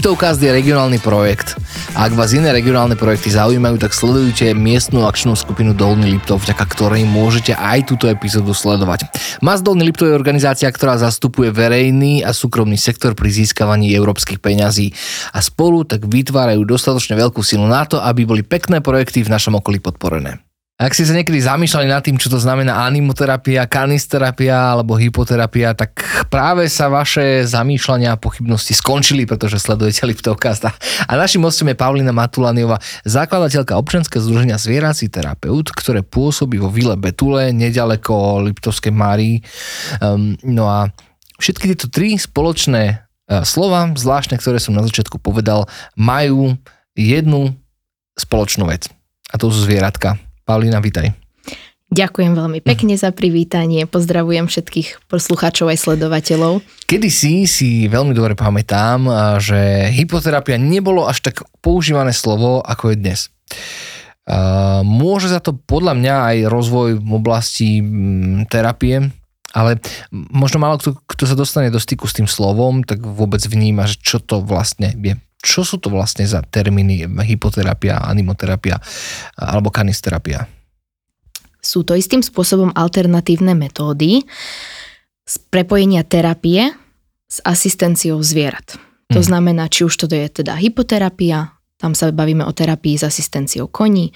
Liptovcast je regionálny projekt. Ak vás iné regionálne projekty zaujímajú, tak sledujte miestnu akčnú skupinu Dolný Liptov, vďaka ktorej môžete aj túto epizódu sledovať. MAS Dolný Liptov je organizácia, ktorá zastupuje verejný a súkromný sektor pri získavaní európskych peňazí a spolu tak vytvárajú dostatočne veľkú silu na to, aby boli pekné projekty v našom okolí podporené. Ak ste sa niekedy zamýšľali nad tým, čo to znamená animoterapia, kanisterapia alebo hypoterapia, tak práve sa vaše zamýšľania a pochybnosti skončili, pretože sledujete Liptovcast. A našim hostom je Pavlina Matulaniova, zakladateľka občianského združenia Zvierací terapeut, ktoré pôsobí vo Vile Betule, nedaleko Liptovskej Márii. Um, no a všetky tieto tri spoločné uh, slova, zvláštne, ktoré som na začiatku povedal, majú jednu spoločnú vec. A to sú zvieratka Paulína, vitaj. Ďakujem veľmi pekne za privítanie, pozdravujem všetkých poslucháčov aj sledovateľov. Kedy si si veľmi dobre pamätám, že hypoterapia nebolo až tak používané slovo, ako je dnes. Môže za to podľa mňa aj rozvoj v oblasti mm, terapie, ale možno málo kto, kto sa dostane do styku s tým slovom, tak vôbec vníma, že čo to vlastne je čo sú to vlastne za termíny hypoterapia, animoterapia alebo kanisterapia? Sú to istým spôsobom alternatívne metódy z prepojenia terapie s asistenciou zvierat. To hmm. znamená, či už to je teda hypoterapia, tam sa bavíme o terapii s asistenciou koní,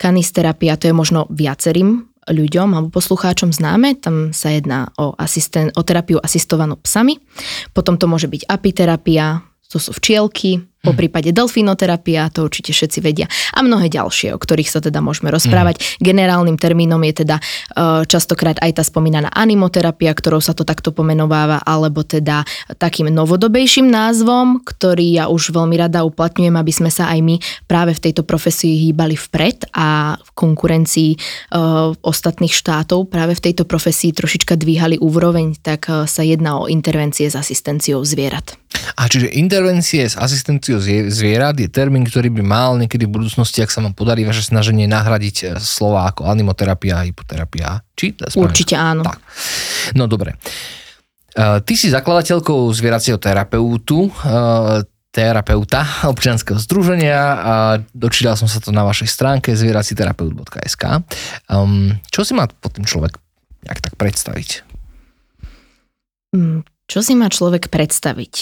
kanisterapia, to je možno viacerým ľuďom alebo poslucháčom známe, tam sa jedná o, asisten- o terapiu asistovanú psami, potom to môže byť apiterapia, to sú včielky, po prípade delfinoterapia, to určite všetci vedia. A mnohé ďalšie, o ktorých sa teda môžeme rozprávať. Mm. Generálnym termínom je teda e, častokrát aj tá spomínaná animoterapia, ktorou sa to takto pomenováva, alebo teda takým novodobejším názvom, ktorý ja už veľmi rada uplatňujem, aby sme sa aj my práve v tejto profesii hýbali vpred a v konkurencii e, ostatných štátov práve v tejto profesii trošička dvíhali úroveň, tak e, sa jedná o intervencie s asistenciou zvierat. A čiže intervencie s asistenciou produkciu zvierat je termín, ktorý by mal niekedy v budúcnosti, ak sa vám podarí vaše snaženie nahradiť e, slova ako animoterapia a hypoterapia. Či? Určite áno. Tak. No dobre. E, ty si zakladateľkou zvieracieho terapeutu, e, terapeuta občianského združenia a dočítal som sa to na vašej stránke zvieraciterapeut.sk. Um, čo si má pod tým človek jak tak predstaviť? Mm, čo si má človek predstaviť?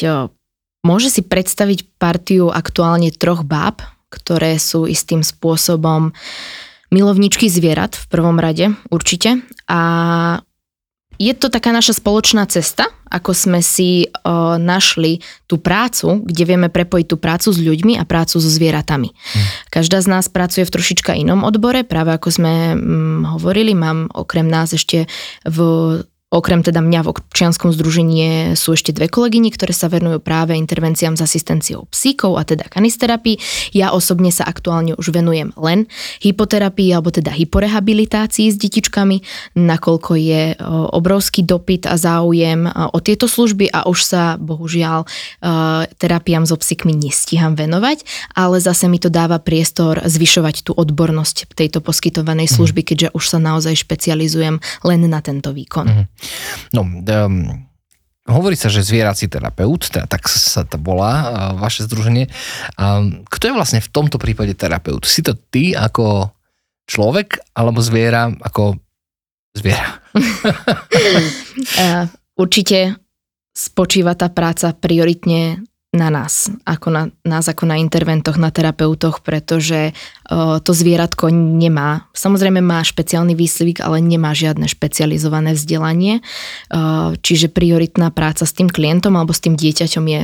Môže si predstaviť partiu aktuálne troch báb, ktoré sú istým spôsobom milovničky zvierat v prvom rade, určite. A je to taká naša spoločná cesta, ako sme si o, našli tú prácu, kde vieme prepojiť tú prácu s ľuďmi a prácu so zvieratami. Hmm. Každá z nás pracuje v trošička inom odbore, práve ako sme hm, hovorili, mám okrem nás ešte v Okrem teda mňa v občianskom združení sú ešte dve kolegyne, ktoré sa venujú práve intervenciám s asistenciou psíkov a teda kanisterapii. Ja osobne sa aktuálne už venujem len hypoterapii alebo teda hyporehabilitácii s detičkami, nakoľko je obrovský dopyt a záujem o tieto služby a už sa bohužiaľ terapiám so psíkmi nestíham venovať, ale zase mi to dáva priestor zvyšovať tú odbornosť tejto poskytovanej mhm. služby, keďže už sa naozaj špecializujem len na tento výkon. Mm. No, um, hovorí sa, že zvierací terapeut, teda tak sa to volá, uh, vaše združenie. Um, kto je vlastne v tomto prípade terapeut? Si to ty ako človek, alebo zviera ako zviera? uh, určite spočíva tá práca prioritne na nás, ako na, nás ako na interventoch, na terapeutoch, pretože uh, to zvieratko nemá, samozrejme má špeciálny výsvik, ale nemá žiadne špecializované vzdelanie, uh, čiže prioritná práca s tým klientom alebo s tým dieťaťom je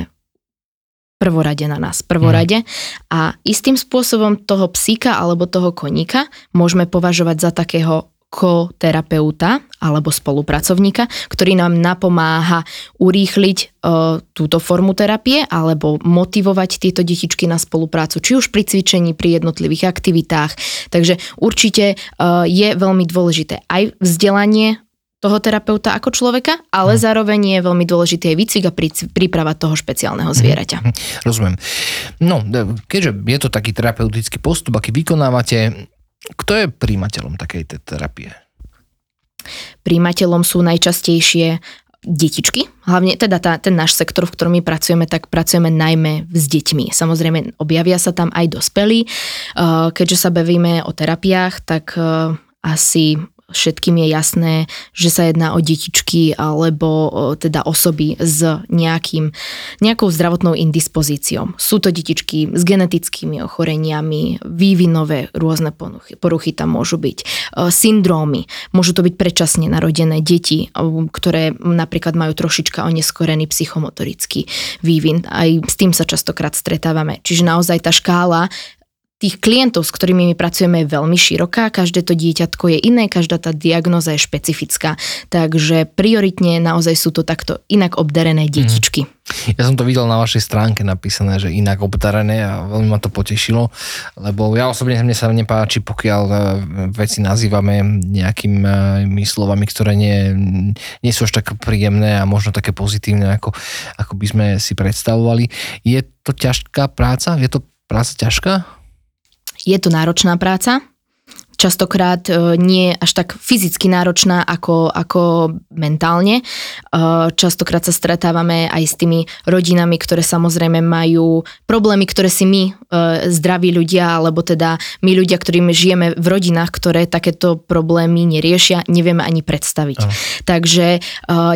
prvorade na nás, prvorade. Mm. A istým spôsobom toho psíka alebo toho koníka môžeme považovať za takého koterapeuta alebo spolupracovníka, ktorý nám napomáha urýchliť e, túto formu terapie alebo motivovať tieto detičky na spoluprácu, či už pri cvičení, pri jednotlivých aktivitách. Takže určite e, je veľmi dôležité aj vzdelanie toho terapeuta ako človeka, ale hmm. zároveň je veľmi dôležitý aj výcvik a príprava toho špeciálneho mhm. zvieraťa. Hmm. Rozumiem. No, keďže je to taký terapeutický postup, aký vykonávate, kto je príjimateľom takej terapie? Príjimateľom sú najčastejšie detičky, hlavne teda tá, ten náš sektor, v ktorom my pracujeme, tak pracujeme najmä s deťmi. Samozrejme, objavia sa tam aj dospelí. Keďže sa bavíme o terapiách, tak asi všetkým je jasné, že sa jedná o detičky alebo teda osoby s nejakým, nejakou zdravotnou indispozíciou. Sú to detičky s genetickými ochoreniami, vývinové rôzne poruchy, poruchy tam môžu byť, syndrómy, môžu to byť predčasne narodené deti, ktoré napríklad majú trošička oneskorený psychomotorický vývin. Aj s tým sa častokrát stretávame. Čiže naozaj tá škála tých klientov, s ktorými my pracujeme, je veľmi široká. Každé to dieťatko je iné, každá tá diagnoza je špecifická. Takže prioritne naozaj sú to takto inak obdarené mhm. detičky. Ja som to videl na vašej stránke napísané, že inak obdarené a veľmi ma to potešilo, lebo ja osobne mne sa nepáči, pokiaľ e, veci nazývame nejakými slovami, ktoré nie, nie sú až tak príjemné a možno také pozitívne, ako, ako by sme si predstavovali. Je to ťažká práca? Je to práca ťažká? Je to náročná práca, častokrát e, nie až tak fyzicky náročná ako, ako mentálne. E, častokrát sa stretávame aj s tými rodinami, ktoré samozrejme majú problémy, ktoré si my, e, zdraví ľudia, alebo teda my ľudia, ktorými žijeme v rodinách, ktoré takéto problémy neriešia, nevieme ani predstaviť. Aha. Takže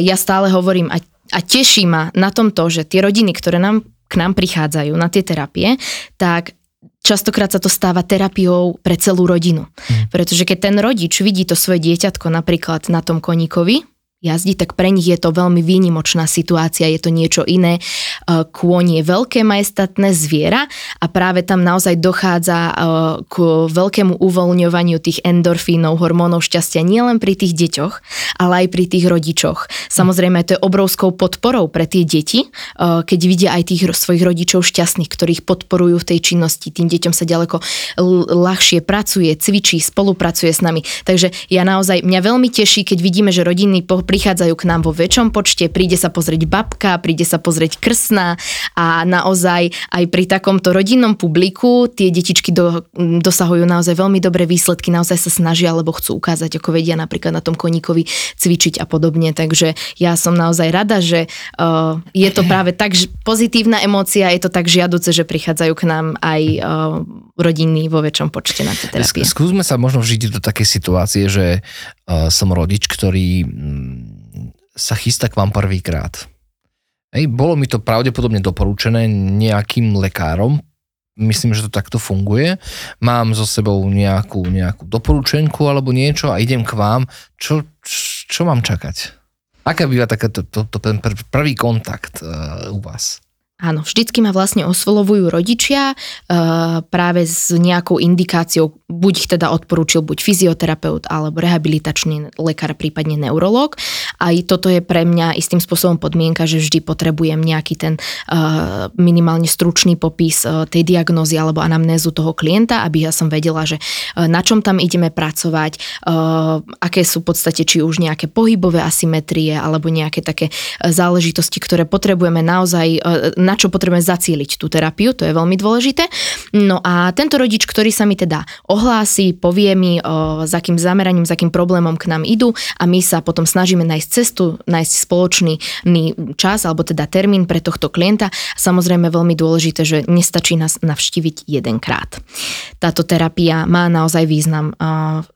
ja stále hovorím a, a teší ma na tom to, že tie rodiny, ktoré nám k nám prichádzajú na tie terapie, tak častokrát sa to stáva terapiou pre celú rodinu. Mm. Pretože keď ten rodič vidí to svoje dieťatko napríklad na tom koníkovi, jazdiť, tak pre nich je to veľmi výnimočná situácia, je to niečo iné. E, kôň je veľké majestatné zviera a práve tam naozaj dochádza e, k veľkému uvoľňovaniu tých endorfínov, hormónov šťastia nielen pri tých deťoch, ale aj pri tých rodičoch. Samozrejme, to je obrovskou podporou pre tie deti, e, keď vidia aj tých svojich rodičov šťastných, ktorých podporujú v tej činnosti. Tým deťom sa ďaleko ľahšie pracuje, cvičí, spolupracuje s nami. Takže ja naozaj, mňa veľmi teší, keď vidíme, že rodiny prichádzajú k nám vo väčšom počte, príde sa pozrieť babka, príde sa pozrieť krsná a naozaj aj pri takomto rodinnom publiku tie detičky do, dosahujú naozaj veľmi dobré výsledky, naozaj sa snažia, alebo chcú ukázať, ako vedia napríklad na tom koníkovi cvičiť a podobne. Takže ja som naozaj rada, že uh, je to práve tak pozitívna emócia, je to tak žiaduce, že prichádzajú k nám aj uh, rodiny vo väčšom počte na tie terapie. Skúsme sa možno vžiť do takej situácie, že uh, som rodič, ktorý sa chystá k vám prvýkrát. Hej, bolo mi to pravdepodobne doporučené nejakým lekárom, myslím, že to takto funguje. Mám so sebou nejakú, nejakú doporučenku alebo niečo a idem k vám. Čo, čo mám čakať? Aká býva takéto to, to, ten prvý kontakt uh, u vás? Áno, vždycky ma vlastne oslovujú rodičia e, práve s nejakou indikáciou, buď ich teda odporúčil buď fyzioterapeut alebo rehabilitačný lekár, prípadne neurolog. Aj toto je pre mňa istým spôsobom podmienka, že vždy potrebujem nejaký ten e, minimálne stručný popis e, tej diagnózy alebo anamnézu toho klienta, aby ja som vedela, že e, na čom tam ideme pracovať, e, aké sú v podstate či už nejaké pohybové asymetrie alebo nejaké také e, záležitosti, ktoré potrebujeme naozaj e, na čo potrebujeme zacieliť tú terapiu, to je veľmi dôležité. No a tento rodič, ktorý sa mi teda ohlási, povie mi, o, za akým zameraním, za akým problémom k nám idú a my sa potom snažíme nájsť cestu, nájsť spoločný čas alebo teda termín pre tohto klienta. Samozrejme veľmi dôležité, že nestačí nás navštíviť jedenkrát. Táto terapia má naozaj význam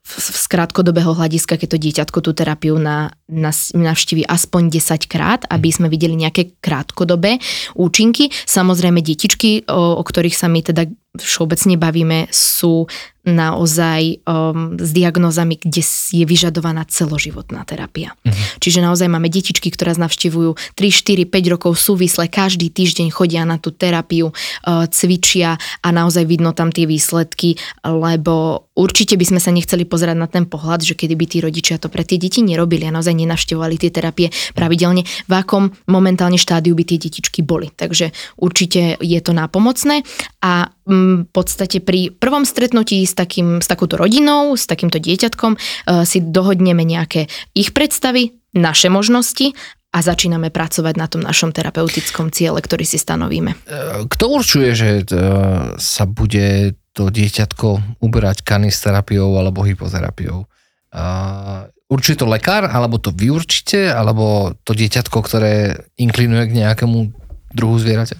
z krátkodobého hľadiska, keď to dieťatko tú terapiu na, na, navštívi aspoň 10 krát, aby sme videli nejaké krátkodobé účinky. Samozrejme, detičky, o, o ktorých sa my teda všeobecne bavíme, sú naozaj um, s diagnózami, kde je vyžadovaná celoživotná terapia. Uh-huh. Čiže naozaj máme detičky, ktoré navštevujú 3, 4, 5 rokov súvisle, každý týždeň chodia na tú terapiu, uh, cvičia a naozaj vidno tam tie výsledky, lebo určite by sme sa nechceli pozerať na ten pohľad, že kedy by tí rodičia to pre tie deti nerobili a naozaj nenavštevovali tie terapie pravidelne, v akom momentálne štádiu by tie detičky boli. Takže určite je to nápomocné a v podstate pri prvom stretnutí s, takým, s takouto rodinou, s takýmto dieťatkom e, si dohodneme nejaké ich predstavy, naše možnosti a začíname pracovať na tom našom terapeutickom ciele, ktorý si stanovíme. E, kto určuje, že e, sa bude to dieťatko uberať kanisterapiou alebo hypoterapiou? Určite to lekár, alebo to vy určite, alebo to dieťatko, ktoré inklinuje k nejakému druhu zvieraťa?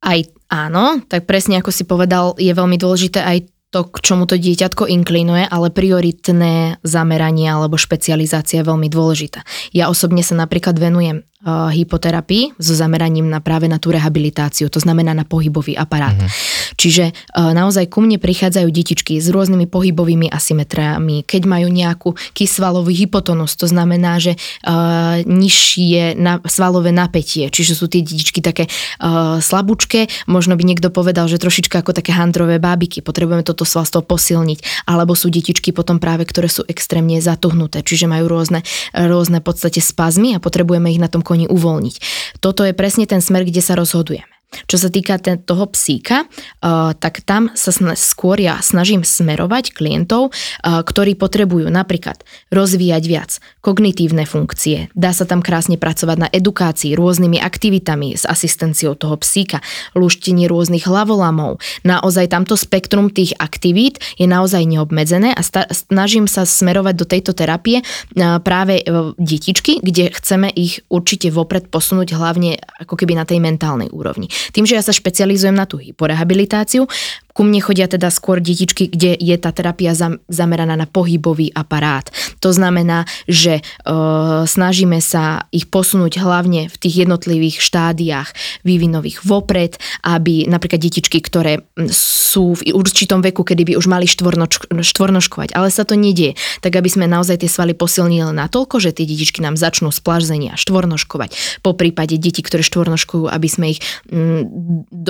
Aj áno, tak presne ako si povedal, je veľmi dôležité aj to, k čomu to dieťatko inklinuje, ale prioritné zameranie alebo špecializácia je veľmi dôležitá. Ja osobne sa napríklad venujem hypoterapii so zameraním na práve na tú rehabilitáciu, to znamená na pohybový aparát. Mm-hmm. Čiže uh, naozaj ku mne prichádzajú detičky s rôznymi pohybovými asymetriami, keď majú nejakú kysvalový hypotonus, to znamená, že uh, nižšie na, svalové napätie, čiže sú tie detičky také uh, slabúčke, možno by niekto povedal, že trošička ako také handrové bábiky, potrebujeme to toto svalstvo posilniť, alebo sú detičky potom práve, ktoré sú extrémne zatuhnuté, čiže majú rôzne, rôzne podstate spazmy a potrebujeme ich na tom koni uvoľniť. Toto je presne ten smer, kde sa rozhodujeme. Čo sa týka ten, toho psíka, uh, tak tam sa sna- skôr ja snažím smerovať klientov, uh, ktorí potrebujú napríklad rozvíjať viac kognitívne funkcie. Dá sa tam krásne pracovať na edukácii rôznymi aktivitami s asistenciou toho psíka, luštenie rôznych hlavolamov. Naozaj tamto spektrum tých aktivít je naozaj neobmedzené a sta- snažím sa smerovať do tejto terapie uh, práve uh, detičky, kde chceme ich určite vopred posunúť hlavne ako keby na tej mentálnej úrovni. Tým, že ja sa špecializujem na tú hyporehabilitáciu, ku mne chodia teda skôr detičky, kde je tá terapia zameraná na pohybový aparát. To znamená, že e, snažíme sa ich posunúť hlavne v tých jednotlivých štádiách vývinových vopred, aby napríklad detičky, ktoré sú v určitom veku, kedy by už mali štvornoč, štvornoškovať, ale sa to nedieje, tak aby sme naozaj tie svaly posilnili natoľko, že tie detičky nám začnú z plažzenia štvornoškovať. Po prípade deti, ktoré štvornoškujú, aby sme ich,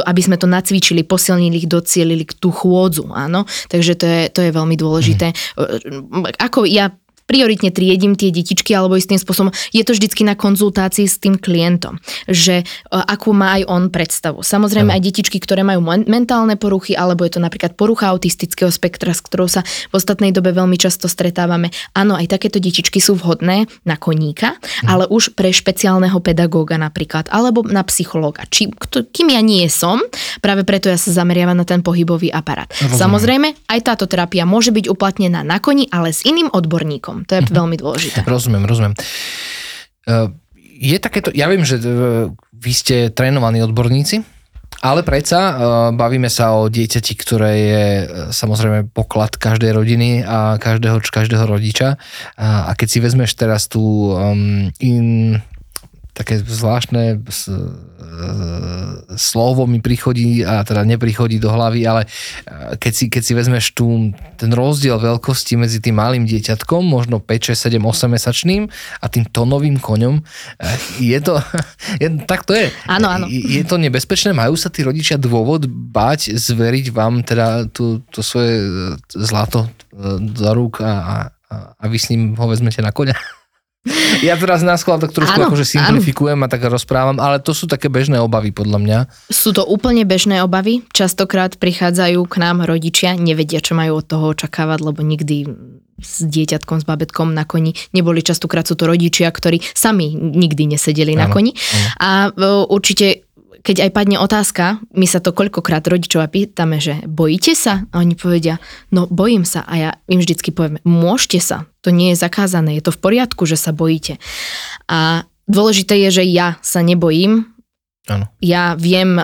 aby sme to nacvičili, posilnili ich, docielili k tú chôdzu, áno. Takže to je, to je veľmi dôležité. Mm. Ako ja prioritne triedím tie detičky alebo istým spôsobom. Je to vždycky na konzultácii s tým klientom, že e, akú má aj on predstavu. Samozrejme aj detičky, ktoré majú mentálne poruchy, alebo je to napríklad porucha autistického spektra, s ktorou sa v ostatnej dobe veľmi často stretávame. Áno, aj takéto detičky sú vhodné na koníka, mhm. ale už pre špeciálneho pedagóga napríklad, alebo na psychológa. Či, kým ja nie som, práve preto ja sa zameriavam na ten pohybový aparát. Rozumiem. Samozrejme, aj táto terapia môže byť uplatnená na koni, ale s iným odborníkom. To je mm-hmm. veľmi dôležité. Rozumiem, rozumiem. Uh, je takéto, ja viem, že uh, vy ste trénovaní odborníci, ale predsa uh, bavíme sa o dieťati, ktoré je samozrejme poklad každej rodiny a každého, každého rodiča. A keď si vezmeš teraz tú um, in, také zvláštne e, slovo mi prichodí a teda neprichodí do hlavy, ale e, keď si, keď si vezmeš tú, ten rozdiel veľkosti medzi tým malým dieťatkom, možno 5, 6, 7, 8 mesačným a tým tonovým koňom, e, je to, je, tak to je. Áno, áno. Je, to nebezpečné? Majú sa tí rodičia dôvod bať, zveriť vám teda tú, to svoje zlato do rúk a, a, a vy s ním ho vezmete na koňa? Ja teraz na tak trošku akože simplifikujem áno. a tak rozprávam, ale to sú také bežné obavy podľa mňa. Sú to úplne bežné obavy. Častokrát prichádzajú k nám rodičia, nevedia, čo majú od toho očakávať, lebo nikdy s dieťatkom, s babetkom na koni. Neboli častokrát sú to rodičia, ktorí sami nikdy nesedeli áno, na koni. Áno. A e, určite keď aj padne otázka, my sa to koľkokrát rodičov pýtame, že bojíte sa? A oni povedia, no bojím sa. A ja im vždycky poviem, môžete sa, to nie je zakázané, je to v poriadku, že sa bojíte. A dôležité je, že ja sa nebojím, Ano. Ja viem,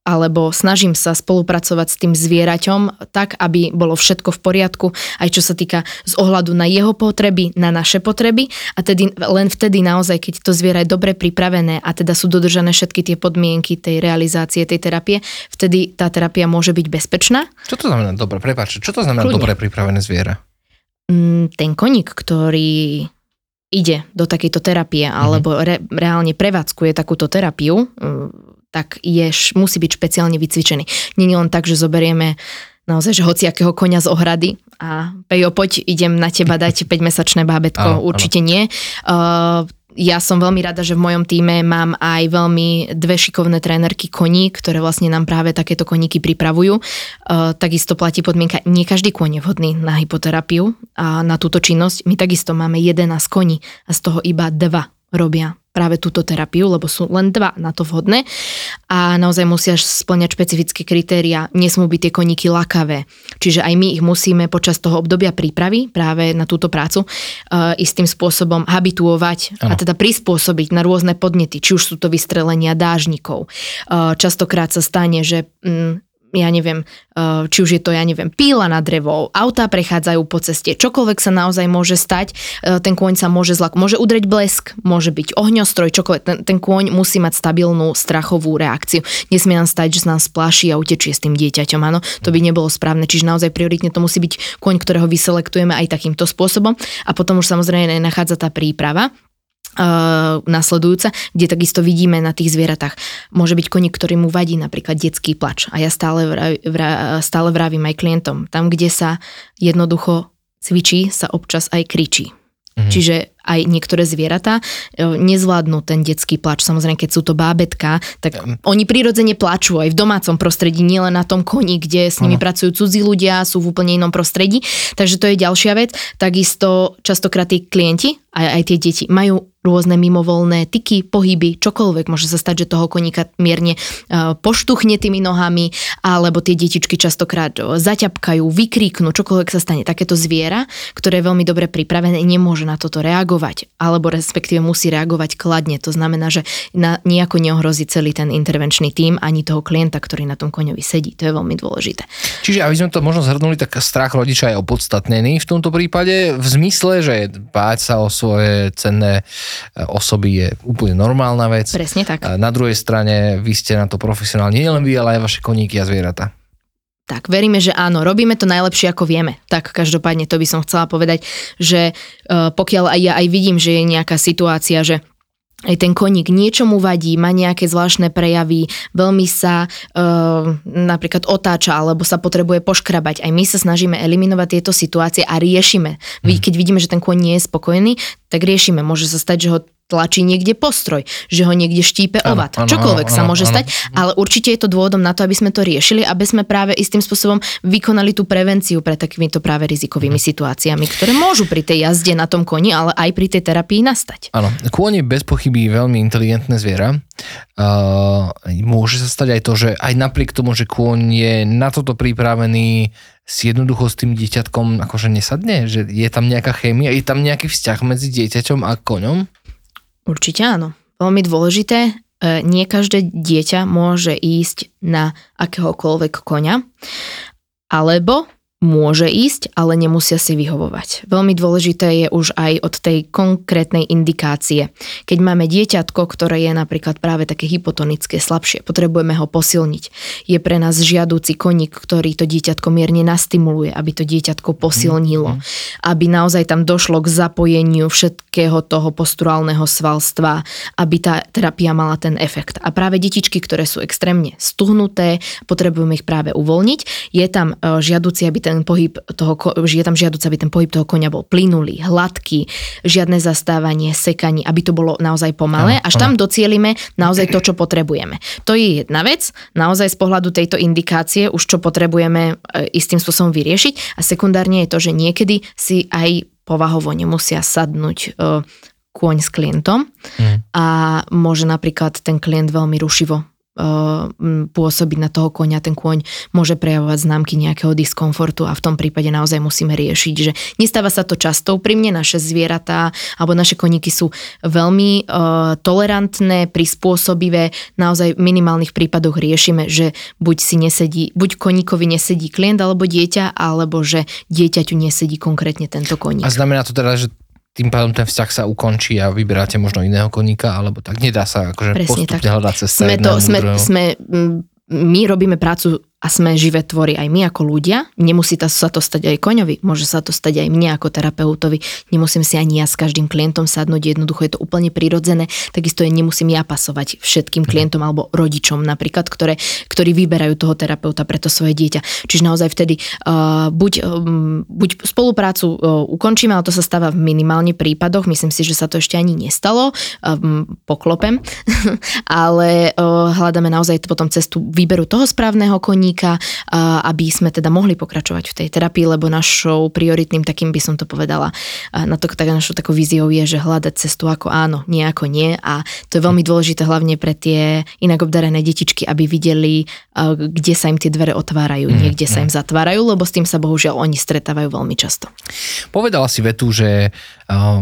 alebo snažím sa spolupracovať s tým zvieraťom tak, aby bolo všetko v poriadku, aj čo sa týka z ohľadu na jeho potreby, na naše potreby a tedy len vtedy naozaj, keď to zviera je dobre pripravené a teda sú dodržané všetky tie podmienky tej realizácie tej terapie, vtedy tá terapia môže byť bezpečná. Čo to znamená dobre? Prepáč, čo to znamená Kľudne. dobre pripravené zviera? Mm, ten koník, ktorý ide do takejto terapie mm-hmm. alebo re, reálne prevádzkuje takúto terapiu, tak je, musí byť špeciálne vycvičený. Je len tak, že zoberieme naozaj, že hociakého konia z ohrady a Pejo, poď, idem na teba dať 5-mesačné bábetko. Áno, Určite áno. nie. Uh, ja som veľmi rada, že v mojom týme mám aj veľmi dve šikovné trénerky koní, ktoré vlastne nám práve takéto koníky pripravujú. Uh, takisto platí podmienka, nie každý kôň je vhodný na hypoterapiu a na túto činnosť. My takisto máme 11 koní a z toho iba dva robia práve túto terapiu, lebo sú len dva na to vhodné a naozaj musia splňať špecifické kritéria, nesmú byť tie koníky lakavé. Čiže aj my ich musíme počas toho obdobia prípravy práve na túto prácu uh, istým spôsobom habituovať ano. a teda prispôsobiť na rôzne podnety, či už sú to vystrelenia dážnikov. Uh, častokrát sa stane, že mm, ja neviem, eh, či už je to, ja neviem, píla na drevo, autá prechádzajú po ceste, čokoľvek sa naozaj môže stať, eh, ten kôň sa môže zlak, môže udreť blesk, môže byť ohňostroj, čokoľvek, ten, ten kôň musí mať stabilnú strachovú reakciu. Nesmie nám stať, že sa nám spláši a utečie s tým dieťaťom, áno, to by nebolo správne, čiže naozaj prioritne to musí byť kôň, ktorého vyselektujeme aj takýmto spôsobom. A potom už samozrejme nachádza tá príprava, nasledujúca, kde takisto vidíme na tých zvieratách. Môže byť koník, ktorý mu vadí napríklad detský plač. A ja stále, vra, vra, stále vravím aj klientom, tam, kde sa jednoducho cvičí, sa občas aj kričí. Mhm. Čiže aj niektoré zvieratá nezvládnu ten detský plač. Samozrejme, keď sú to bábetka, tak um. oni prirodzene plačú aj v domácom prostredí, nielen na tom koni, kde s nimi uh. pracujú cudzí ľudia, sú v úplne inom prostredí. Takže to je ďalšia vec. Takisto častokrát tí klienti, aj, aj tie deti, majú rôzne mimovolné tyky, pohyby, čokoľvek. Môže sa stať, že toho koníka mierne uh, poštuchne tými nohami, alebo tie detičky častokrát uh, zaťapkajú, vykríknú, čokoľvek sa stane. Takéto zviera, ktoré je veľmi dobre pripravené, nemôže na toto reagovať, alebo respektíve musí reagovať kladne. To znamená, že na, nejako neohrozí celý ten intervenčný tím ani toho klienta, ktorý na tom koňovi sedí. To je veľmi dôležité. Čiže aby sme to možno zhrnuli, tak strach rodiča je opodstatnený v tomto prípade v zmysle, že báť sa o svoje cenné osoby je úplne normálna vec. Presne tak. Na druhej strane vy ste na to profesionálne, nie len vy, ale aj vaše koníky a zvieratá. Tak, veríme, že áno, robíme to najlepšie, ako vieme. Tak, každopádne to by som chcela povedať, že uh, pokiaľ aj ja aj vidím, že je nejaká situácia, že aj ten koník niečo mu vadí, má nejaké zvláštne prejavy, veľmi sa e, napríklad otáča alebo sa potrebuje poškrabať. Aj my sa snažíme eliminovať tieto situácie a riešime. Mm. Keď vidíme, že ten kôň nie je spokojný, tak riešime. Môže sa stať, že ho tlačí niekde postroj, že ho niekde štípe ano. Ano, Čokoľvek ano, sa môže ano. stať, ale určite je to dôvodom na to, aby sme to riešili, aby sme práve istým spôsobom vykonali tú prevenciu pre takýmito práve rizikovými mhm. situáciami, ktoré môžu pri tej jazde na tom koni, ale aj pri tej terapii nastať. Áno, kôň je bez pochyby veľmi inteligentné zviera. Uh, môže sa stať aj to, že aj napriek tomu, že kôň je na toto pripravený, si jednoducho s tým dieťatkom akože nesadne? Že je tam nejaká chémia, je tam nejaký vzťah medzi dieťaťom a koňom? Určite áno. Veľmi dôležité, e, nie každé dieťa môže ísť na akéhokoľvek koňa, alebo môže ísť, ale nemusia si vyhovovať. Veľmi dôležité je už aj od tej konkrétnej indikácie. Keď máme dieťatko, ktoré je napríklad práve také hypotonické, slabšie, potrebujeme ho posilniť. Je pre nás žiadúci koník, ktorý to dieťatko mierne nastimuluje, aby to dieťatko posilnilo, mm. aby naozaj tam došlo k zapojeniu všetkého toho posturálneho svalstva, aby tá terapia mala ten efekt. A práve detičky, ktoré sú extrémne stuhnuté, potrebujeme ich práve uvoľniť. Je tam e, žiaduci, aby ten ten pohyb toho, že je tam žiaduca, aby ten pohyb toho konia bol plynulý, hladký, žiadne zastávanie, sekanie, aby to bolo naozaj pomalé, až tam docielime naozaj to, čo potrebujeme. To je jedna vec, naozaj z pohľadu tejto indikácie už čo potrebujeme e, istým spôsobom vyriešiť. A sekundárne je to, že niekedy si aj povahovo nemusia sadnúť e, kôň s klientom. Mm. a môže napríklad ten klient veľmi rušivo pôsobiť na toho konia, ten kôň môže prejavovať známky nejakého diskomfortu a v tom prípade naozaj musíme riešiť, že nestáva sa to často. Pri mne, naše zvieratá alebo naše koníky sú veľmi uh, tolerantné, prispôsobivé, naozaj v minimálnych prípadoch riešime, že buď si nesedí, buď koníkovi nesedí klient alebo dieťa, alebo že dieťaťu nesedí konkrétne tento koník. A znamená to teda, že tým pádom ten vzťah sa ukončí a vyberáte možno iného koníka, alebo tak nedá sa akože Presne postupne tak. hľadať cesta sme to, sme, sme, my robíme prácu a sme živé tvory aj my ako ľudia. Nemusí sa to stať aj koňovi, môže sa to stať aj mne ako terapeutovi. Nemusím si ani ja s každým klientom sadnúť, jednoducho je to úplne prirodzené. Takisto je nemusím ja pasovať všetkým mhm. klientom alebo rodičom napríklad, ktoré, ktorí vyberajú toho terapeuta pre to svoje dieťa. Čiže naozaj vtedy uh, buď, um, buď spoluprácu uh, ukončíme, ale to sa stáva v minimálne prípadoch. Myslím si, že sa to ešte ani nestalo. Um, poklopem. ale uh, hľadáme naozaj potom cestu výberu toho správneho koní odborníka, aby sme teda mohli pokračovať v tej terapii, lebo našou prioritným takým by som to povedala, na to tak našou takou víziou je, že hľadať cestu ako áno, nie ako nie a to je veľmi dôležité hlavne pre tie inak obdarené detičky, aby videli, kde sa im tie dvere otvárajú, mm, niekde sa im zatvárajú, lebo s tým sa bohužiaľ oni stretávajú veľmi často. Povedala si vetu, že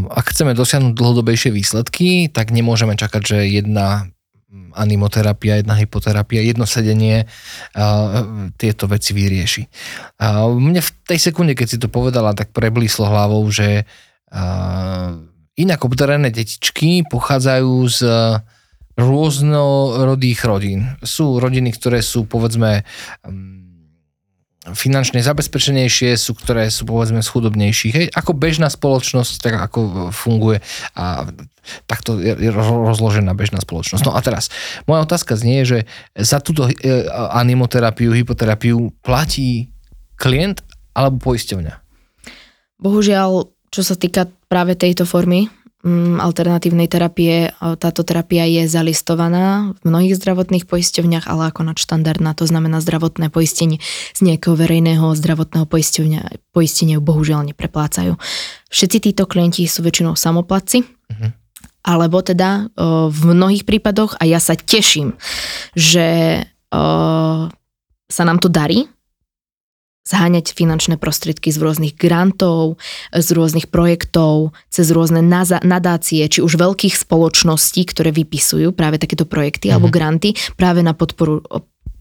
ak chceme dosiahnuť dlhodobejšie výsledky, tak nemôžeme čakať, že jedna animoterapia, jedna hypoterapia, jedno sedenie uh, tieto veci vyrieši. Uh, mne v tej sekunde, keď si to povedala, tak preblíslo hlavou, že uh, inak obdarené detičky pochádzajú z rôznorodých rodín. Sú rodiny, ktoré sú povedzme um, finančne zabezpečenejšie, sú, ktoré sú povedzme z chudobnejších. Hej, ako bežná spoločnosť, tak ako funguje a takto je rozložená bežná spoločnosť. No a teraz, moja otázka znie, že za túto e, animoterapiu, hypoterapiu platí klient alebo poisťovňa? Bohužiaľ, čo sa týka práve tejto formy, alternatívnej terapie. Táto terapia je zalistovaná v mnohých zdravotných poisťovniach, ale ako nadštandardná, to znamená zdravotné poistenie z nejakého verejného zdravotného poisťovňa, poistenia bohužiaľ nepreplácajú. Všetci títo klienti sú väčšinou samoplatci, uh-huh. alebo teda v mnohých prípadoch, a ja sa teším, že sa nám to darí, zháňať finančné prostriedky z rôznych grantov, z rôznych projektov, cez rôzne nadácie, či už veľkých spoločností, ktoré vypisujú práve takéto projekty mm-hmm. alebo mhm. granty práve na podporu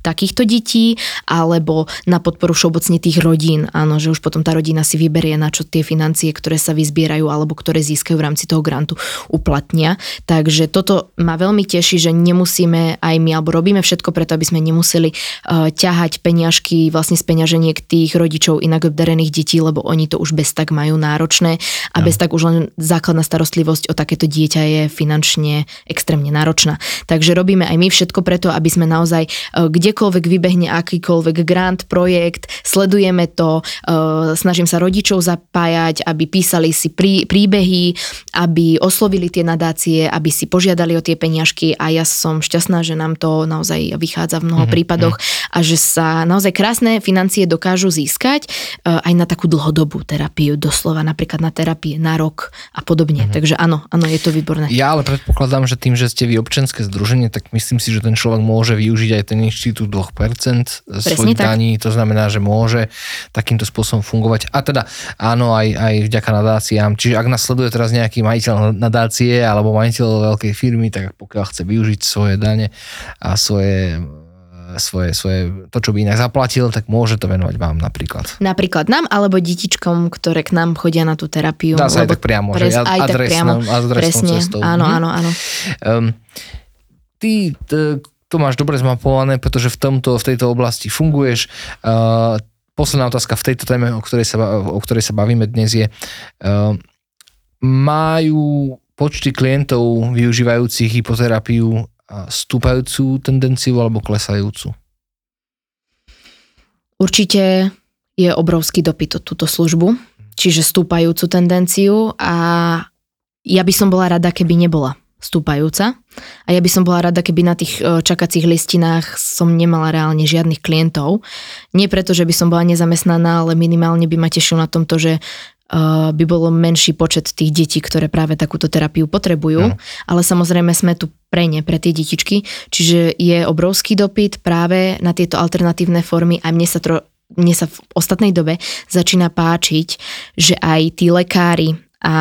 takýchto detí, alebo na podporu všeobecne tých rodín. Áno, že už potom tá rodina si vyberie, na čo tie financie, ktoré sa vyzbierajú alebo ktoré získajú v rámci toho grantu, uplatnia. Takže toto ma veľmi teší, že nemusíme aj my, alebo robíme všetko preto, aby sme nemuseli uh, ťahať peňažky vlastne z peňaženiek tých rodičov inak obdarených detí, lebo oni to už bez tak majú náročné a no. bez tak už len základná starostlivosť o takéto dieťa je finančne extrémne náročná. Takže robíme aj my všetko preto, aby sme naozaj uh, kde kdekoľvek vybehne akýkoľvek grant, projekt, sledujeme to, uh, snažím sa rodičov zapájať, aby písali si prí, príbehy, aby oslovili tie nadácie, aby si požiadali o tie peňažky a ja som šťastná, že nám to naozaj vychádza v mnoho mm-hmm. prípadoch a že sa naozaj krásne financie dokážu získať uh, aj na takú dlhodobú terapiu, doslova napríklad na terapie na rok a podobne. Mm-hmm. Takže áno, áno, je to výborné. Ja ale predpokladám, že tým, že ste vy občanské združenie, tak myslím si, že ten človek môže využiť aj ten inštitút 2% svojich daní, to znamená, že môže takýmto spôsobom fungovať. A teda áno, aj, aj vďaka nadáciám. Čiže ak nasleduje teraz nejaký majiteľ nadácie alebo majiteľ veľkej firmy, tak pokiaľ chce využiť svoje dane a svoje svoje, svoje, to, čo by inak zaplatil, tak môže to venovať vám napríklad. Napríklad nám, alebo detičkom, ktoré k nám chodia na tú terapiu. Dá sa aj tak priamo, pres, že aj adresnou, tak priamo, adresnou presne, cestou. Áno, mhm. áno, áno. Um, ty, t- to máš dobre zmapované, pretože v, tomto, v tejto oblasti funguješ. Uh, posledná otázka v tejto téme, o ktorej sa, o ktorej sa bavíme dnes je, uh, majú počty klientov využívajúcich hypoterapiu stúpajúcu tendenciu alebo klesajúcu? Určite je obrovský dopyt o túto službu, čiže stúpajúcu tendenciu a ja by som bola rada, keby nebola stúpajúca. A ja by som bola rada, keby na tých e, čakacích listinách som nemala reálne žiadnych klientov. Nie preto, že by som bola nezamestnaná, ale minimálne by ma tešilo na tomto, že e, by bolo menší počet tých detí, ktoré práve takúto terapiu potrebujú. No. Ale samozrejme sme tu pre ne, pre tie detičky. Čiže je obrovský dopyt práve na tieto alternatívne formy a mne sa tro, mne sa v ostatnej dobe začína páčiť, že aj tí lekári, a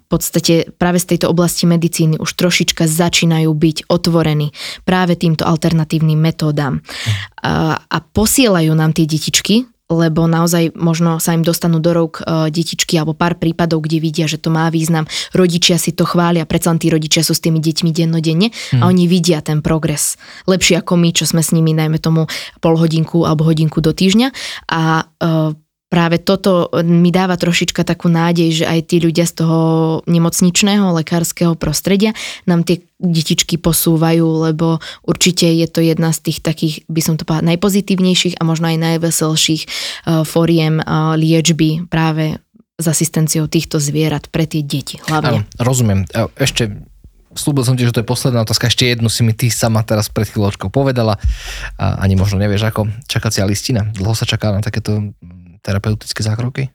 v podstate práve z tejto oblasti medicíny už trošička začínajú byť otvorení práve týmto alternatívnym metódam. A, a posielajú nám tie detičky, lebo naozaj možno sa im dostanú do rúk e, detičky alebo pár prípadov, kde vidia, že to má význam. Rodičia si to chvália, predsa tí rodičia sú s tými deťmi dennodenne hmm. a oni vidia ten progres. Lepšie ako my, čo sme s nimi, najmä tomu pol hodinku alebo hodinku do týždňa a e, práve toto mi dáva trošička takú nádej, že aj tí ľudia z toho nemocničného, lekárskeho prostredia nám tie detičky posúvajú, lebo určite je to jedna z tých takých, by som to povedala, najpozitívnejších a možno aj najveselších uh, foriem uh, liečby práve s asistenciou týchto zvierat pre tie deti hlavne. Áno, rozumiem. Ešte slúbil som ti, že to je posledná otázka. Ešte jednu si mi ty sama teraz pred chvíľočkou povedala. A ani možno nevieš ako. Čakacia listina. Dlho sa čaká na takéto terapeutické zákroky?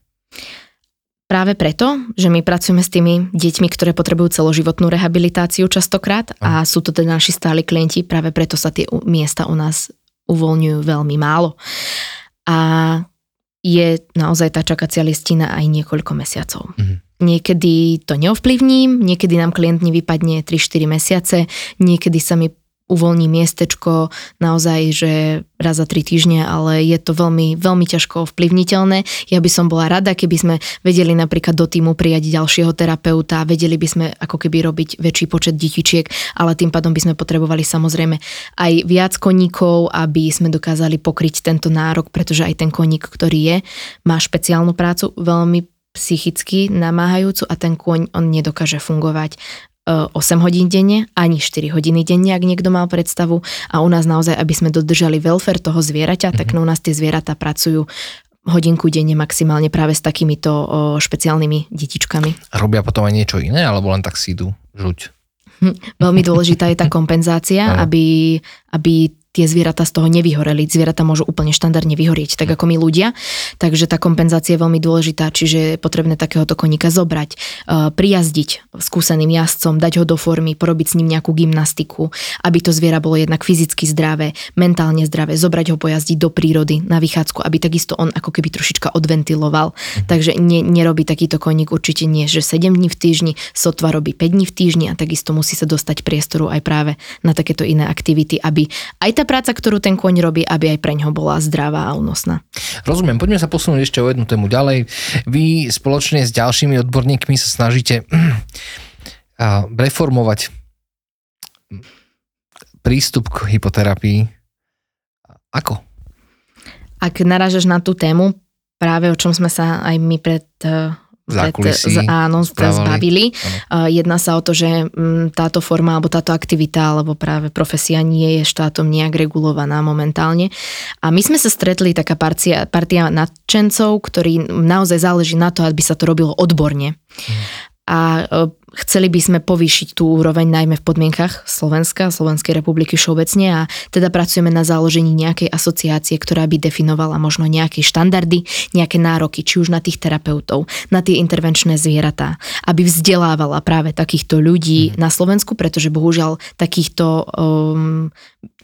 Práve preto, že my pracujeme s tými deťmi, ktoré potrebujú celoživotnú rehabilitáciu častokrát a sú to teda naši stáli klienti, práve preto sa tie miesta u nás uvoľňujú veľmi málo. A je naozaj tá čakacia listina aj niekoľko mesiacov. Mm-hmm. Niekedy to neovplyvním, niekedy nám klient nevypadne 3-4 mesiace, niekedy sa mi uvoľní miestečko naozaj, že raz za tri týždne, ale je to veľmi, veľmi ťažko ovplyvniteľné. Ja by som bola rada, keby sme vedeli napríklad do týmu prijať ďalšieho terapeuta, vedeli by sme ako keby robiť väčší počet detičiek, ale tým pádom by sme potrebovali samozrejme aj viac koníkov, aby sme dokázali pokryť tento nárok, pretože aj ten koník, ktorý je, má špeciálnu prácu, veľmi psychicky namáhajúcu a ten kôň on nedokáže fungovať 8 hodín denne, ani 4 hodiny denne, ak niekto mal predstavu. A u nás naozaj, aby sme dodržali welfare toho zvieraťa, mm-hmm. tak mhm. u nás tie zvieratá pracujú hodinku denne maximálne práve s takýmito o, špeciálnymi detičkami. A robia potom aj niečo iné, alebo len tak si idú žuť? Hm, veľmi dôležitá je tá kompenzácia, aby, aby tie zvieratá z toho nevyhoreli. Zvieratá môžu úplne štandardne vyhorieť, tak ako my ľudia. Takže tá kompenzácia je veľmi dôležitá, čiže je potrebné takéhoto koníka zobrať, e, prijazdiť skúseným jazdcom, dať ho do formy, porobiť s ním nejakú gymnastiku, aby to zviera bolo jednak fyzicky zdravé, mentálne zdravé, zobrať ho pojazdiť do prírody na vychádzku, aby takisto on ako keby trošička odventiloval. Mhm. Takže ne, nerobí takýto koník určite nie, že 7 dní v týždni, sotva robí 5 dní v týždni a takisto musí sa dostať priestoru aj práve na takéto iné aktivity, aby aj tá práca, ktorú ten koň robí, aby aj pre ňoho bola zdravá a únosná. Rozumiem, poďme sa posunúť ešte o jednu tému ďalej. Vy spoločne s ďalšími odborníkmi sa snažíte reformovať prístup k hypoterapii. Ako? Ak narážaš na tú tému, práve o čom sme sa aj my pred zákulisí áno, zbavili. Áno. Jedná sa o to, že mm, táto forma alebo táto aktivita alebo práve profesia nie je štátom nejak regulovaná momentálne. A my sme sa stretli taká partia, partia nadčencov, ktorí naozaj záleží na to, aby sa to robilo odborne. Hmm. A chceli by sme povýšiť tú úroveň najmä v podmienkach Slovenska, Slovenskej republiky všeobecne a teda pracujeme na založení nejakej asociácie, ktorá by definovala možno nejaké štandardy, nejaké nároky, či už na tých terapeutov, na tie intervenčné zvieratá, aby vzdelávala práve takýchto ľudí mm. na Slovensku, pretože bohužiaľ takýchto um,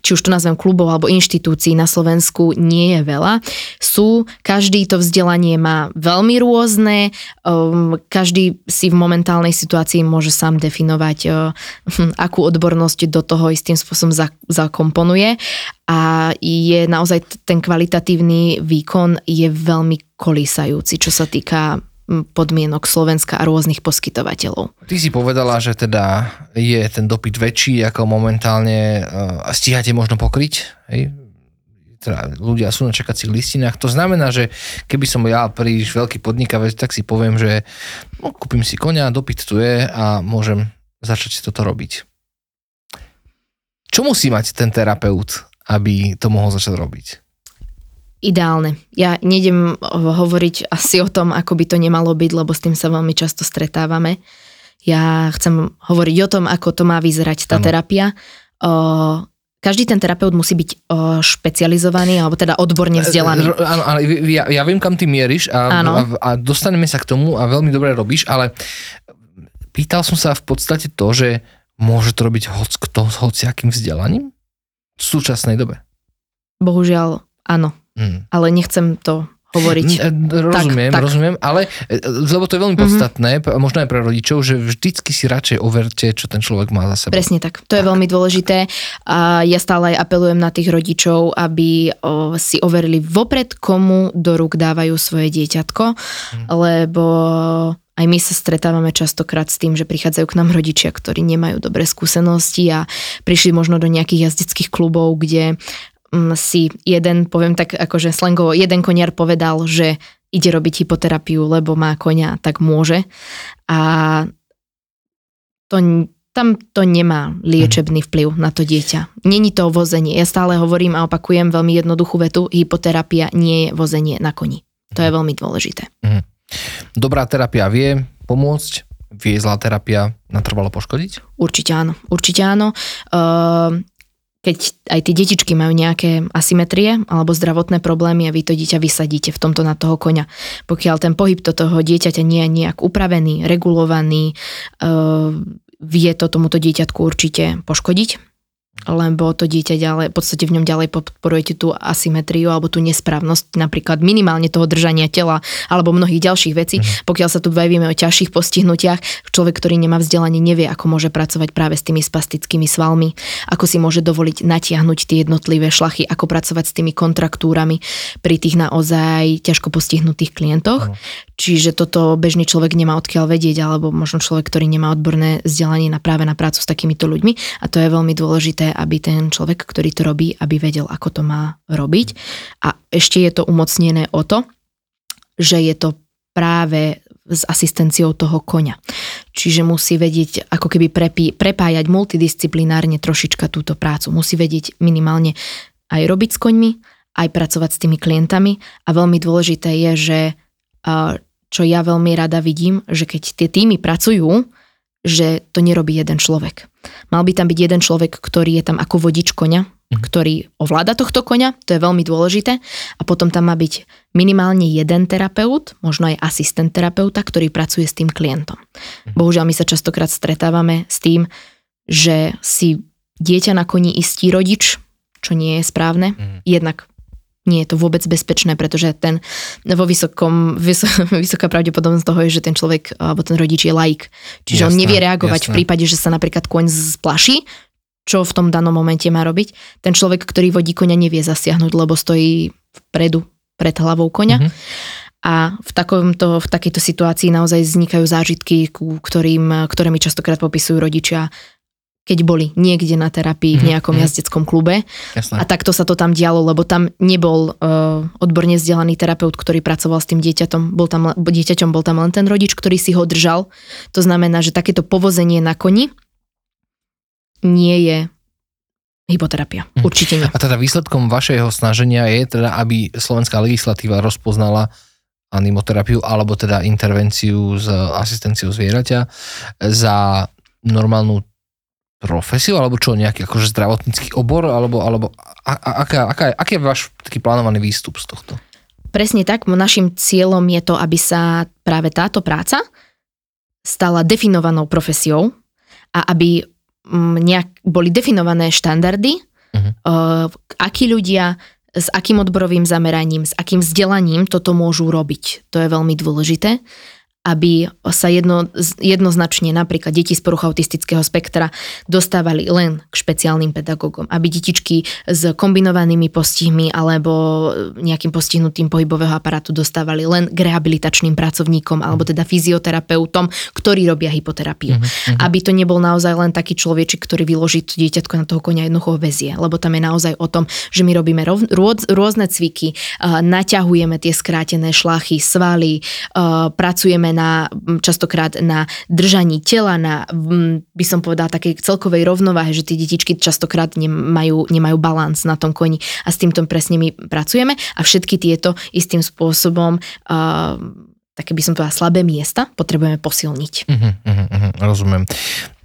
či už to nazvem klubov alebo inštitúcií na Slovensku nie je veľa. Sú, každý to vzdelanie má veľmi rôzne, um, každý si v momentálnej situácii môže sám definovať, uh, akú odbornosť do toho istým spôsobom za, zakomponuje a je naozaj ten kvalitatívny výkon je veľmi kolísajúci, čo sa týka podmienok Slovenska a rôznych poskytovateľov. Ty si povedala, že teda je ten dopyt väčší, ako momentálne uh, stíhate možno pokryť, hej? Teda ľudia sú na čakacích listinách. To znamená, že keby som ja príliš veľký podnikavec, tak si poviem, že no, kúpim si konia, dopyt tu je a môžem začať si toto robiť. Čo musí mať ten terapeut, aby to mohol začať robiť? ideálne. Ja nejdem hovoriť asi o tom, ako by to nemalo byť, lebo s tým sa veľmi často stretávame. Ja chcem hovoriť o tom, ako to má vyzerať tá ano. terapia. O, každý ten terapeut musí byť o, špecializovaný alebo teda odborne vzdelaný. Áno, ale ja, ja viem, kam ty mieríš a, a, a dostaneme sa k tomu a veľmi dobre robíš, ale pýtal som sa v podstate to, že môže to robiť hoc kto s hociakým vzdelaním v súčasnej dobe. Bohužiaľ, áno. Hmm. Ale nechcem to hovoriť. E, rozumiem, tak, tak. rozumiem, ale e, lebo to je veľmi mhm. podstatné, mm-hmm. možno aj pre rodičov, že vždycky si radšej overte, čo ten človek má za sebou. Presne tak, to tak. je veľmi dôležité a ja stále aj apelujem na tých rodičov, aby o, si overili vopred, komu do rúk dávajú svoje dieťatko, mm. lebo aj my sa stretávame častokrát s tým, že prichádzajú k nám rodičia, ktorí nemajú dobré skúsenosti a prišli možno do nejakých jazdeckých klubov, kde si jeden, poviem tak akože slangovo, jeden koniar povedal, že ide robiť hypoterapiu, lebo má konia, tak môže. A to, tam to nemá liečebný vplyv na to dieťa. Není to vozenie. Ja stále hovorím a opakujem veľmi jednoduchú vetu, hypoterapia nie je vozenie na koni. To je veľmi dôležité. Mhm. Dobrá terapia vie pomôcť, vie zlá terapia natrvalo poškodiť? Určite áno, určite áno. Uh, keď aj tie detičky majú nejaké asymetrie alebo zdravotné problémy a vy to dieťa vysadíte v tomto na toho koňa. Pokiaľ ten pohyb do toho dieťaťa nie je nejak upravený, regulovaný, uh, vie to tomuto dieťatku určite poškodiť lebo to dieťa ďalej, v podstate v ňom ďalej podporujete tú asymetriu alebo tú nesprávnosť napríklad minimálne toho držania tela alebo mnohých ďalších vecí. Mm. Pokiaľ sa tu bavíme o ťažších postihnutiach, človek, ktorý nemá vzdelanie, nevie, ako môže pracovať práve s tými spastickými svalmi, ako si môže dovoliť natiahnuť tie jednotlivé šlachy, ako pracovať s tými kontraktúrami pri tých naozaj ťažko postihnutých klientoch. Mm. Čiže toto bežný človek nemá odkiaľ vedieť, alebo možno človek, ktorý nemá odborné vzdelanie na práve na prácu s takýmito ľuďmi. A to je veľmi dôležité, aby ten človek, ktorý to robí, aby vedel, ako to má robiť. A ešte je to umocnené o to, že je to práve s asistenciou toho koňa. Čiže musí vedieť, ako keby prepí, prepájať multidisciplinárne trošička túto prácu. Musí vedieť minimálne aj robiť s koňmi, aj pracovať s tými klientami. A veľmi dôležité je, že čo ja veľmi rada vidím, že keď tie týmy pracujú, že to nerobí jeden človek. Mal by tam byť jeden človek, ktorý je tam ako vodič koňa, mm. ktorý ovláda tohto koňa, to je veľmi dôležité. A potom tam má byť minimálne jeden terapeut, možno aj asistent terapeuta, ktorý pracuje s tým klientom. Mm. Bohužiaľ my sa častokrát stretávame s tým, že si dieťa na koni istí rodič, čo nie je správne. Mm. Jednak nie je to vôbec bezpečné, pretože ten vo vysokom, vys, vysoká pravdepodobnosť toho je, že ten človek alebo ten rodič je laik. Čiže jasné, on nevie reagovať jasné. v prípade, že sa napríklad koň splaší, čo v tom danom momente má robiť. Ten človek, ktorý vodí koňa, nevie zasiahnuť, lebo stojí vpredu, pred hlavou koňa. Mm-hmm. A v, takomto, v takejto situácii naozaj vznikajú zážitky, ku ktorým, ktoré mi častokrát popisujú rodičia keď boli niekde na terapii v mhm, nejakom mm-hmm. jazdeckom klube. Jasné. A takto sa to tam dialo, lebo tam nebol uh, odborne vzdelaný terapeut, ktorý pracoval s tým dieťatom. Bol tam, dieťaťom bol tam len ten rodič, ktorý si ho držal. To znamená, že takéto povozenie na koni nie je hypoterapia. Mm. Určite nie. A teda výsledkom vašeho snaženia je teda, aby slovenská legislatíva rozpoznala animoterapiu alebo teda intervenciu s asistenciou zvieraťa za normálnu profesiu, alebo čo, nejaký akože zdravotnícky obor, alebo, alebo a, a, aká, aká, aký je váš taký plánovaný výstup z tohto? Presne tak, našim cieľom je to, aby sa práve táto práca stala definovanou profesiou a aby mm, nejak boli definované štandardy, uh-huh. akí ľudia s akým odborovým zameraním, s akým vzdelaním toto môžu robiť. To je veľmi dôležité aby sa jedno, jednoznačne napríklad deti z porucha autistického spektra dostávali len k špeciálnym pedagógom, aby detičky s kombinovanými postihmi alebo nejakým postihnutým pohybového aparátu dostávali len k rehabilitačným pracovníkom alebo teda fyzioterapeutom, ktorí robia hypoterapiu. Uh-huh, Aby to nebol naozaj len taký človečik, ktorý vyloží to dieťatko na toho konia jednoducho vezie, lebo tam je naozaj o tom, že my robíme rov, rôz, rôzne cviky, uh, naťahujeme tie skrátené šlachy, svaly, uh, pracujeme na, častokrát na držaní tela, na, by som povedala, takej celkovej rovnováhe, že tie detičky častokrát nemajú, nemajú balans na tom koni a s týmto presne my pracujeme a všetky tieto istým spôsobom uh, také by som povedala slabé miesta potrebujeme posilniť. Uh-huh, uh-huh, rozumiem.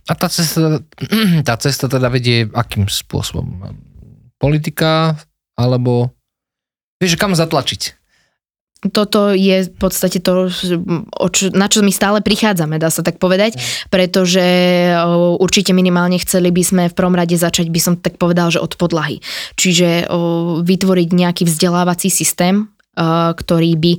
A tá cesta, tá cesta teda vedie akým spôsobom? Politika alebo vieš, kam zatlačiť? Toto je v podstate to, na čo my stále prichádzame, dá sa tak povedať, pretože určite minimálne chceli by sme v prvom rade začať, by som tak povedal, že od podlahy. Čiže vytvoriť nejaký vzdelávací systém, ktorý by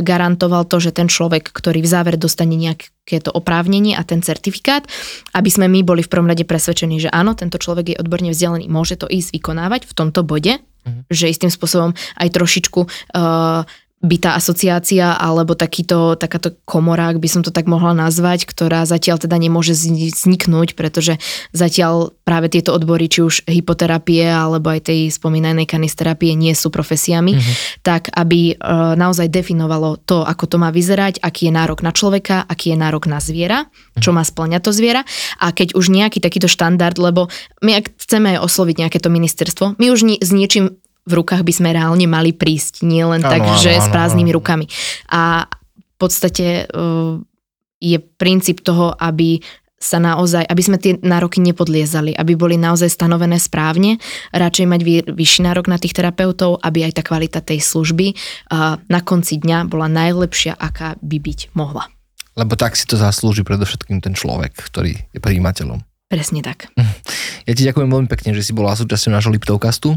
garantoval to, že ten človek, ktorý v záver dostane nejaké to oprávnenie a ten certifikát, aby sme my boli v prvom rade presvedčení, že áno, tento človek je odborne vzdelaný, môže to ísť vykonávať v tomto bode, mm-hmm. že istým spôsobom aj trošičku uh, by tá asociácia alebo takýto, takáto komora, ak by som to tak mohla nazvať, ktorá zatiaľ teda nemôže vzniknúť, pretože zatiaľ práve tieto odbory, či už hypoterapie alebo aj tej spomínanej kanisterapie nie sú profesiami, mm-hmm. tak aby e, naozaj definovalo to, ako to má vyzerať, aký je nárok na človeka, aký je nárok na zviera, mm-hmm. čo má splňať to zviera a keď už nejaký takýto štandard, lebo my ak chceme osloviť nejaké to ministerstvo, my už ni- s niečím v rukách by sme reálne mali prísť, nie len ano, tak, ano, že ano, s prázdnymi ano. rukami. A v podstate uh, je princíp toho, aby sa naozaj, aby sme tie nároky nepodliezali, aby boli naozaj stanovené správne, radšej mať vy, vyšší nárok na tých terapeutov, aby aj tá kvalita tej služby uh, na konci dňa bola najlepšia, aká by byť mohla. Lebo tak si to zaslúži predovšetkým ten človek, ktorý je prijímateľom. Presne tak. Ja ti ďakujem veľmi pekne, že si bola súčasťou nášho Liptovkastu.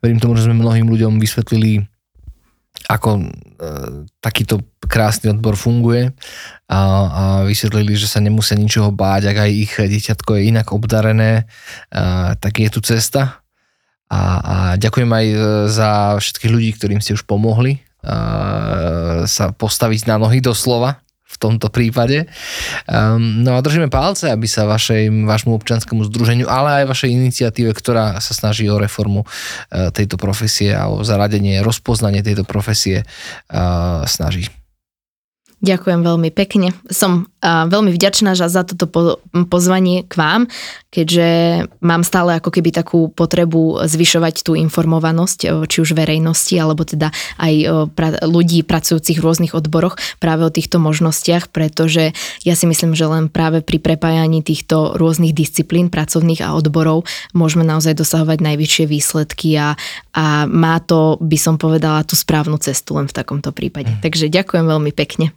Verím tomu, že sme mnohým ľuďom vysvetlili, ako e, takýto krásny odbor funguje a, a vysvetlili, že sa nemusia ničoho báť, ak aj ich dieťatko je inak obdarené, a, tak je tu cesta. A, a ďakujem aj e, za všetkých ľudí, ktorým ste už pomohli a, sa postaviť na nohy doslova v tomto prípade. Um, no a držíme palce, aby sa vašej, vašmu občanskému združeniu, ale aj vašej iniciatíve, ktorá sa snaží o reformu uh, tejto profesie a o zaradenie, rozpoznanie tejto profesie uh, snaží. Ďakujem veľmi pekne. Som veľmi vďačná za toto po, pozvanie k vám, keďže mám stále ako keby takú potrebu zvyšovať tú informovanosť, či už verejnosti, alebo teda aj pra, ľudí pracujúcich v rôznych odboroch práve o týchto možnostiach, pretože ja si myslím, že len práve pri prepájaní týchto rôznych disciplín pracovných a odborov môžeme naozaj dosahovať najvyššie výsledky a, a má to, by som povedala, tú správnu cestu len v takomto prípade. Mm. Takže ďakujem veľmi pekne.